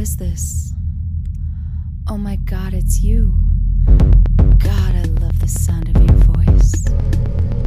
is this? Oh my god, it's you. God, I love the sound of your voice.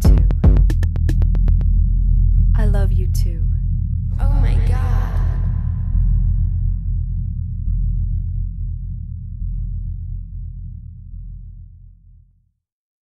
too. I love you too. Oh my god.